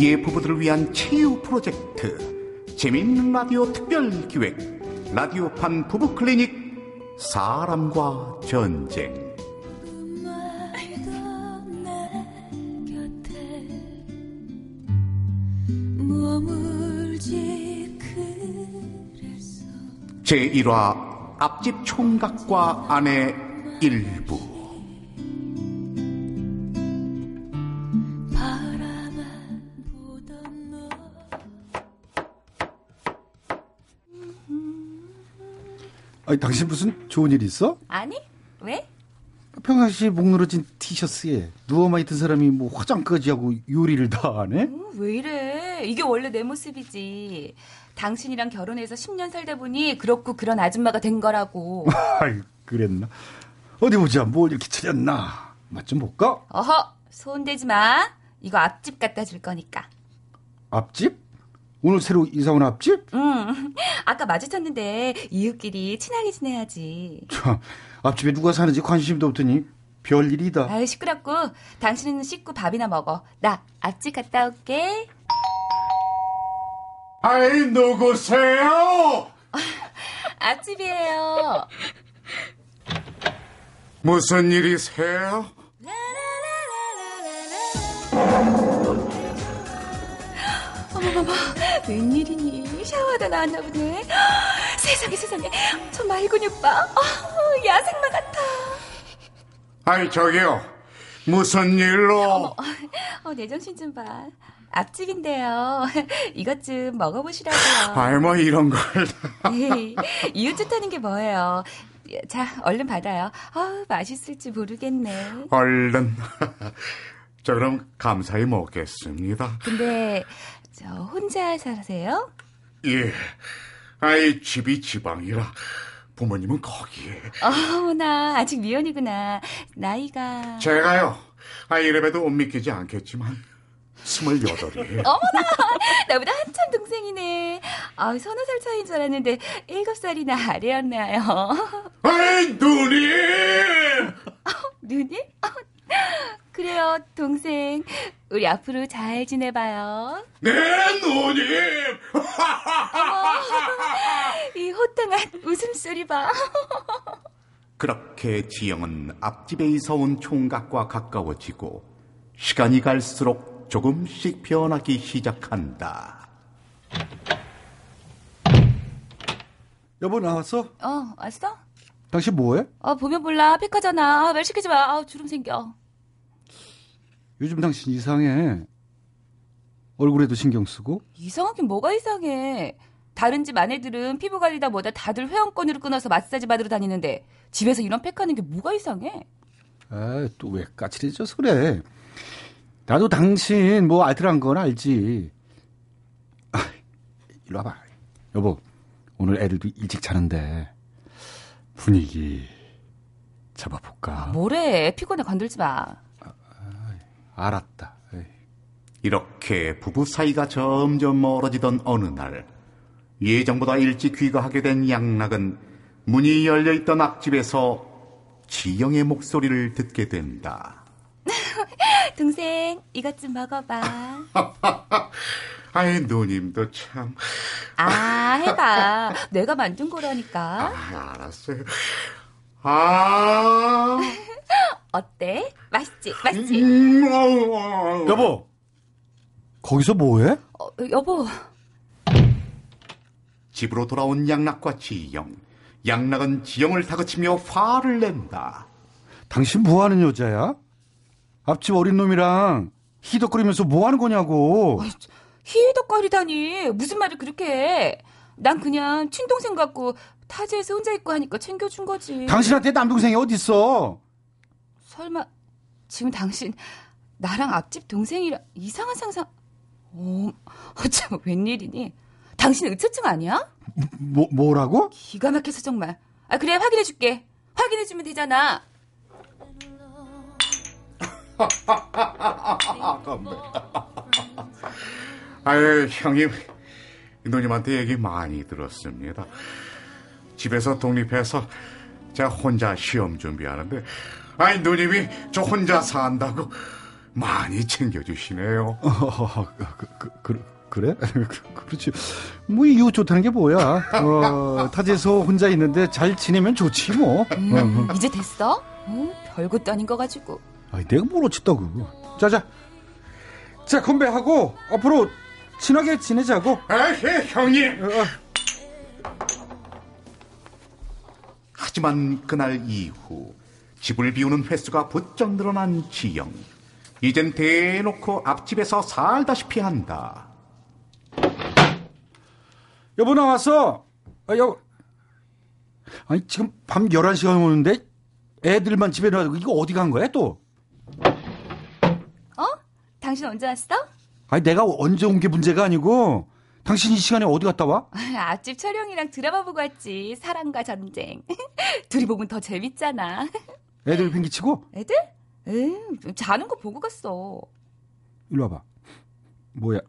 위기의 부부들을 위한 치유 프로젝트 재미있는 라디오 특별 기획 라디오판 부부 클리닉 사람과 전쟁. 제1화 앞집 총각과 아내 일부 아니, 당신 무슨 좋은 일 있어? 아니? 왜? 평상시에 목 늘어진 티셔츠에 누워만 있던 사람이 뭐 화장까지 하고 요리를 다 하네? 어, 왜 이래? 이게 원래 내 모습이지. 당신이랑 결혼해서 10년 살다 보니 그렇고 그런 아줌마가 된 거라고. 아이, 그랬나? 어디 보자, 뭘 이렇게 차렸나? 맛 좀 볼까? 어허, 손대지 마. 이거 앞집 갖다 줄 거니까. 앞집? 오늘 새로 이사 온 앞집? 응. 아까 마주쳤는데 이웃끼리 친하게 지내야지. 참, 앞집에 누가 사는지 관심도 없더니 별일이다. 아유, 시끄럽고. 당신은 씻고 밥이나 먹어. 나 앞집 갔다 올게. 아이 누구세요? 앞집이에요. 무슨 일이세요? 어머머머, 웬일이니? 샤워하다 나왔나 보네. 세상에 세상에, 저 말근육 봐. 어, 야생마 같아. 아이 저기요 무슨 일로? 어머, 어, 내 정신 좀 봐. 앞집인데요. 이것 좀 먹어보시라고요. 아이 뭐 이런 걸 에이, 이웃 좋다는 게 뭐예요? 자, 얼른 받아요. 아, 맛있을지 모르겠네. 얼른 저 그럼 감사히 먹겠습니다. 근데 저 혼자 사세요? 예. 아이 집이 지방이라 부모님은 거기에. 어머나 아직 미혼이구나. 나이가 제가요. 아 이래봬도 못 믿기지 않겠지만 스물여덟이에요. 어머나 나보다 한참 동생이네. 아 서너 살 차이인 줄 알았는데 일곱 살이나 아래였나요? 아이 누님. 누님? 그래요 동생. 우리 앞으로 잘 지내봐요. 네 누님. 이 호탕한 웃음소리 봐. 그렇게 지영은 앞집에 이사 온 총각과 가까워지고 시간이 갈수록 조금씩 변하기 시작한다. 여보 나왔어? 어 왔어? 당신 뭐해? 아 보면 몰라 백화잖아. 아, 말 시키지 마. 아, 주름 생겨. 요즘 당신 이상해. 얼굴에도 신경 쓰고? 이상하긴 뭐가 이상해. 다른 집 아내들은 피부 관리다 뭐다 다들 회원권으로 끊어서 마사지 받으러 다니는데 집에서 이런 팩하는 게 뭐가 이상해? 아, 또 왜 까칠해져서 그래? 나도 당신 뭐 알뜰한 건 알지. 아, 이리 와봐. 여보, 오늘 애들도 일찍 자는데 분위기 잡아볼까? 뭐래? 피곤해 건들지 마. 알았다. 에이. 이렇게 부부 사이가 점점 멀어지던 어느 날 예정보다 일찍 귀가하게 된 양락은 문이 열려 있던 앞집에서 지영의 목소리를 듣게 된다. 동생 이것 좀 먹어봐. 아이 누님도 참. 아 해봐. 내가 만든 거라니까. 아, 알았어요. 아. 어때? 맛있지? 맛있지? 음. 여보, 거기서 뭐해? 어, 여보. 집으로 돌아온 양락과 지영. 양락은 지영을 다그치며 화를 낸다. 당신 뭐 하는 여자야? 앞집 어린 놈이랑 희덕거리면서 뭐 하는 거냐고. 희덕거리다니 무슨 말을 그렇게 해? 난 그냥 친동생 같고 타지에서 혼자 있고 하니까 챙겨준 거지. 당신한테 남동생이 어딨어? 설마 지금 당신 나랑 앞집 동생이랑 이상한 상상? 어, 어쩜 웬일이니? 당신 의처증 아니야? 뭐, 뭐라고? 기가 막혀서 정말. 아 그래 확인해 줄게. 확인해 주면 되잖아. 아유, 형님, 누님한테 얘기 많이 들었습니다. 집에서 독립해서 제가 혼자 시험 준비하는데, 아니, 누님이 저 혼자 산다고 많이 챙겨주시네요. 어, 그, 그, 그, 그래? 그렇지. 뭐 이웃 좋다는 게 뭐야? 어, 타지에서 혼자 있는데 잘 지내면 좋지 뭐. 음, 이제 됐어? 어, 별것도 아닌 거 가지고. 아니, 내가 뭘 어쨌다고. 자자. 자, 건배하고 앞으로 친하게 지내자고. 에헤, 형님. 어, 어. 하지만 그날 이후 집을 비우는 횟수가 부쩍 늘어난 지영. 이젠 대놓고 앞집에서 살다시피 한다. 여보 나왔어. 아, 여. 아니 지금 밤 11시 가 오는데 애들만 집에 놔두고 이거 어디 간 거야 또? 어? 당신 언제 왔어? 아니 내가 언제 온 게 문제가 아니고 당신 이 시간에 어디 갔다 와? 앞집 촬영이랑 드라마 보고 왔지. 사랑과 전쟁. 둘이 보면 더 재밌잖아. 애들 팽기치고 애들? 응, 자는 거 보고 갔어. 일로 와봐. 뭐야?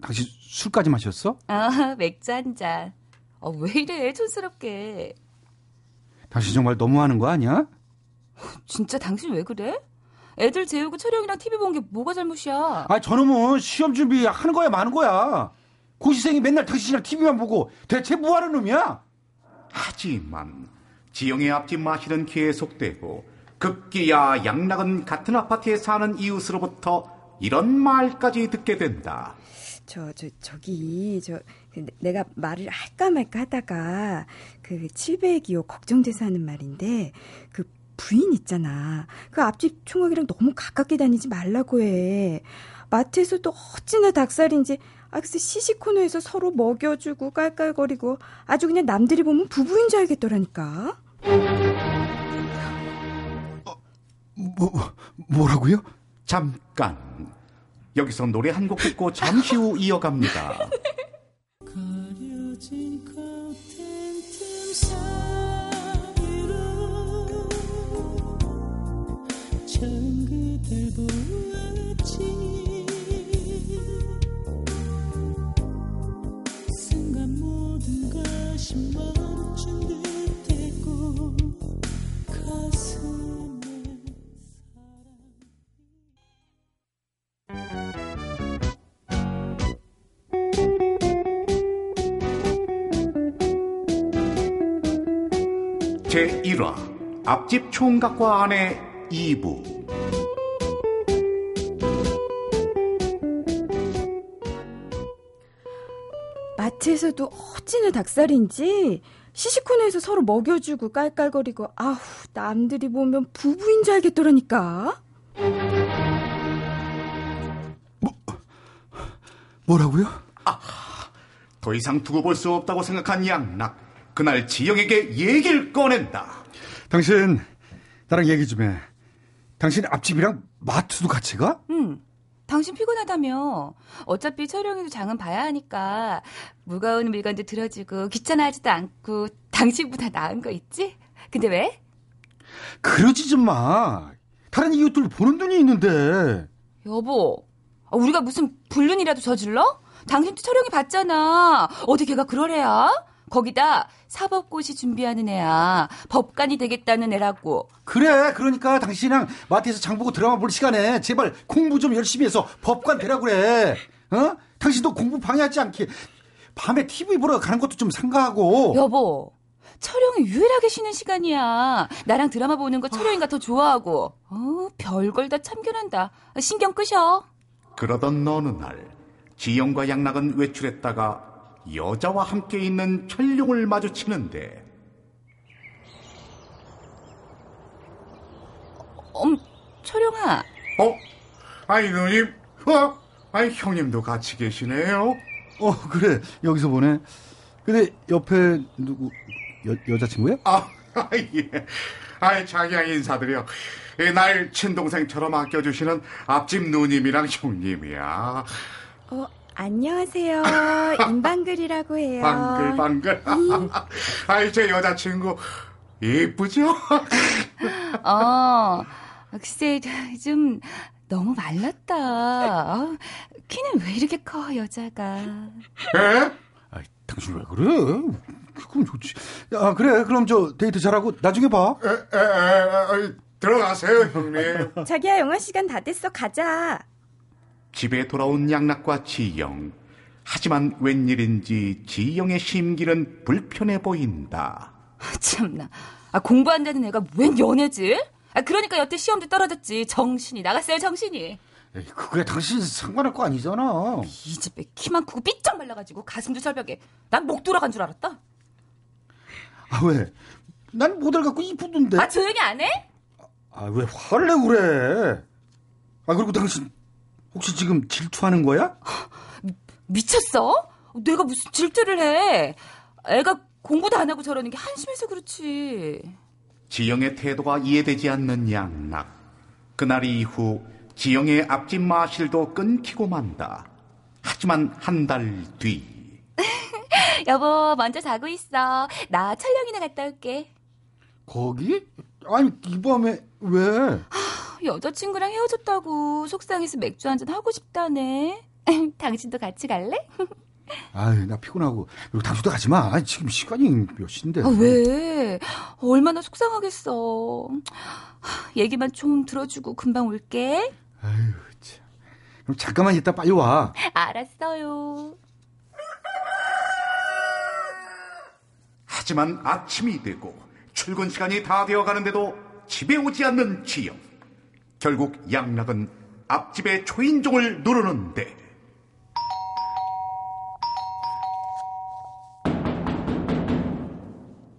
당신 술까지 마셨어? 아, 맥주 한 잔. 아, 왜 이래, 촌스럽게. 당신 정말 너무하는 거 아니야? 진짜 당신 왜 그래? 애들 재우고 촬영이랑 TV 본 게 뭐가 잘못이야? 아 저놈은 시험 준비하는 거야 마는 거야. 고시생이 맨날 당신이랑 TV만 보고 대체 뭐 하는 놈이야? 하지만 지영의 앞집 마실은 계속되고 급기야 양락은 같은 아파트에 사는 이웃으로부터 이런 말까지 듣게 된다. 저, 저, 저기, 저, 그 내가 말을 할까 말까 하다가, 그, 702호 걱정돼서 하는 말인데, 그, 부인 있잖아. 그 앞집 총각이랑 너무 가깝게 다니지 말라고 해. 마트에서도 어찌나 닭살인지, 아, 글쎄, 시식 코너에서 서로 먹여주고 깔깔거리고, 아주 그냥 남들이 보면 부부인 줄 알겠더라니까. 뭐 뭐라고요? 잠깐. 여기서 노래 한 곡 듣고 잠시 후 이어갑니다. 제1화 앞집 총각과 아내 2부 마트에서도 어찌나 닭살인지 시식 코너에서 서로 먹여주고 깔깔거리고 아우 남들이 보면 부부인 줄 알겠더라니까. 뭐라고요? 더 이상 두고 볼 수 없다고 생각한 양락 그날 지영에게 얘기를 꺼낸다. 당신 나랑 얘기 좀 해. 당신 앞집이랑 마트도 같이 가? 응. 당신 피곤하다며. 어차피 촬영에도 장은 봐야 하니까 무거운 물건도 들어주고 귀찮아하지도 않고 당신보다 나은 거 있지? 근데 왜? 그러지 좀 마. 다른 이웃들 보는 눈이 있는데. 여보, 아, 우리가 무슨 불륜이라도 저질러? 당신도 촬영이 봤잖아. 어디 걔가 그럴 애야? 거기다 사법고시 준비하는 애야. 법관이 되겠다는 애라고. 그래, 그러니까 당신이랑 마트에서 장보고 드라마 볼 시간에 제발 공부 좀 열심히 해서 법관 되라 그래. 어? 당신도 공부 방해하지 않게 밤에 TV 보러 가는 것도 좀 상가하고. 여보, 촬영이 유일하게 쉬는 시간이야. 나랑 드라마 보는 거 촬영이가 더 좋아하고. 어, 별걸 다 참견한다. 신경 끄셔. 그러던 어느 날 지영과 양락은 외출했다가 여자와 함께 있는 철룡을 마주치는데 엄, 촬영아. 어? 아니 누님 어? 아니 형님도 같이 계시네요 어, 그래. 여기서 보네. 근데 옆에 누구 여, 여자친구야? 아, 예. 아이 자기야 인사드려 예, 날 친동생처럼 아껴주시는 앞집 누님이랑 형님이야 어 안녕하세요 임방글이라고 해요. 방글 방글 아이 제 여자친구 예쁘죠? 어, 글쎄, 좀 너무 말랐다. 어, 키는 왜 이렇게 커, 여자가. 에? 아이, 당신 왜 그래? 그럼 좋지. 야, 그래. 그럼 저 데이트 잘하고 나중에 봐. 에, 에, 에, 에, 들어가세요, 형님. 자기야 영화 시간 다 됐어 가자. 집에 돌아온 양락과 지영. 하지만 웬일인지 지영의 심기는 불편해 보인다. 참나. 아, 공부한다는 애가 웬 연애지? 아, 그러니까 여태 시험도 떨어졌지. 정신이 나갔어요, 정신이. 에이, 그게 당신 상관할 거 아니잖아. 이 집에 키만 크고 삐쩍 말라가지고 가슴도 절벽에. 난 목 돌아간 줄 알았다. 아, 왜? 난 모델 갖고 이쁘던데. 아, 조용히 안 해? 아, 왜 화를 내고 그래? 아, 그리고 당신 혹시 지금 질투하는 거야? 미쳤어? 내가 무슨 질투를 해? 애가 공부도 안 하고 저러는 게 한심해서 그렇지. 지영의 태도가 이해되지 않는 양락. 그날 이후 지영의 앞집 마실도 끊기고 만다. 하지만 한 달 뒤. 여보, 먼저 자고 있어. 나 철령이나 갔다 올게. 거기? 아니, 이 밤에 왜? 여자친구랑 헤어졌다고 속상해서 맥주 한잔 하고 싶다네. 당신도 같이 갈래? 아유, 나 피곤하고. 그리고 당신도 가지 마. 지금 시간이 몇 시인데. 아, 왜? 얼마나 속상하겠어. 얘기만 좀 들어주고 금방 올게. 아유, 참. 그럼 잠깐만 있다 빨리 와. 알았어요. 하지만 아침이 되고 출근 시간이 다 되어 가는데도 집에 오지 않는 지영. 결국 양락은 앞집의 초인종을 누르는데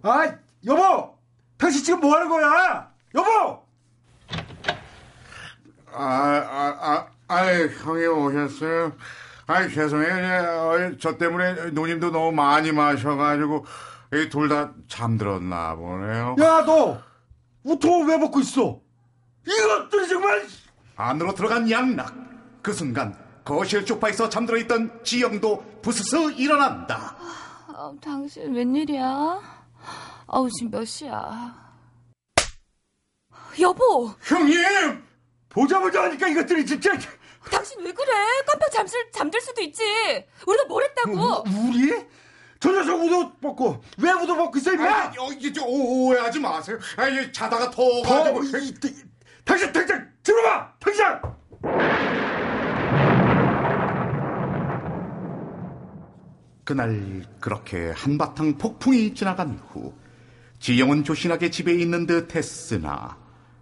아, 여보! 당신 지금 뭐 하는 거야? 여보! 아, 아, 아, 아이, 형님 오셨어요? 아이, 죄송해요. 예, 어, 저 때문에 누님도 너무 많이 마셔가지고, 둘 다 잠들었나 보네요. 야, 너! 우통을 왜 벗고 있어? 이것들이 정말! 안으로 들어간 양락. 그 순간 거실 소파에서 잠들어 있던 지영도 부스스 일어난다. 아, 당신 웬일이야? 아우, 지금 몇 시야? 여보, 형님! 보자보자 하니까 이것들이 진짜! 당신 왜 그래? 깜빡 잠들, 잠들 수도 있지. 우리가 뭘 했다고? 우, 우리? 저 녀석 우도 벗고 왜 우도 벗고 있어 임마! 아, 어, 이게 좀 오해하지 마세요. 아, 자다가 더, 더가지고. 당신 당장 들어봐! 당장! 그날 그렇게 한바탕 폭풍이 지나간 후 지영은 조신하게 집에 있는 듯 했으나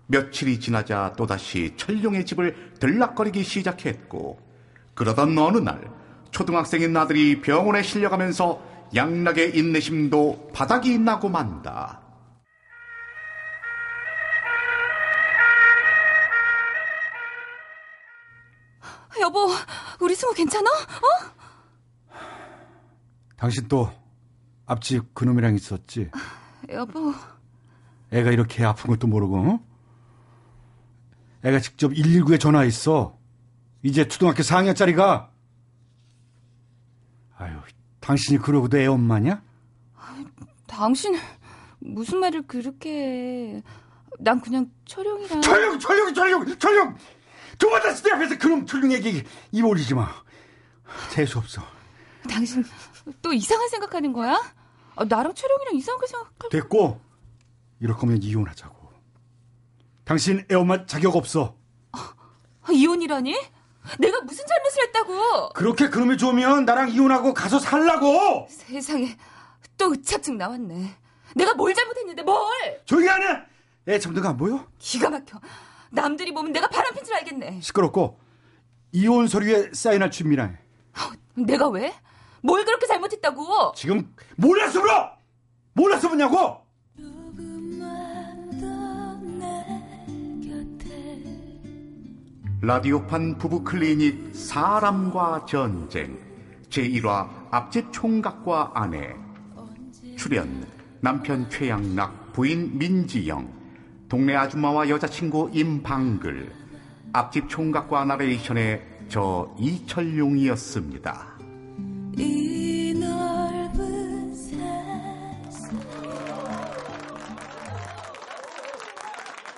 며칠이 지나자 또다시 철룡의 집을 들락거리기 시작했고 그러던 어느 날 초등학생인 아들이 병원에 실려가면서 양락의 인내심도 바닥이 나고 만다. 여보, 우리 승우 괜찮아? 어? 당신 또 앞집 그놈이랑 있었지? 여보, 애가 이렇게 아픈 것도 모르고 어? 애가 직접 119에 전화했어 이제 초등학교 4학년짜리가 아유 당신이 그러고도 애 엄마냐? 당신 무슨 말을 그렇게 해. 난 그냥 철영이랑 철룡 철룡 철룡 철룡 두 번 다시 내 앞에서 그놈 철룡 얘기 입 올리지 마 재수 없어 당신 또 이상한 생각하는 거야? 아, 나랑 철영이랑 이상하게 생각할 됐고 이럴 거면 이혼하자고 당신 애 엄마 자격 없어 아, 이혼이라니? 내가 무슨 잘못을 했다고? 그렇게 그놈이 좋으면 나랑 이혼하고 가서 살라고 세상에 또 의차증 나왔네. 내가 뭘 잘못했는데 뭘? 조용히 하네 애 잠든 거 안 보여? 기가 막혀. 남들이 보면 내가 바람핀 줄 알겠네. 시끄럽고 이혼 서류에 사인할 준비나 해 내가 왜? 뭘 그렇게 잘못했다고? 지금 몰라서 물어 몰라서 묻냐고 라디오판 부부 클리닉 사람과 전쟁 제1화 앞집 총각과 아내 출연 남편 최양락 부인 민지영 동네 아줌마와 여자친구 임방글 앞집 총각과 나레이션의 저 이철용이었습니다. 이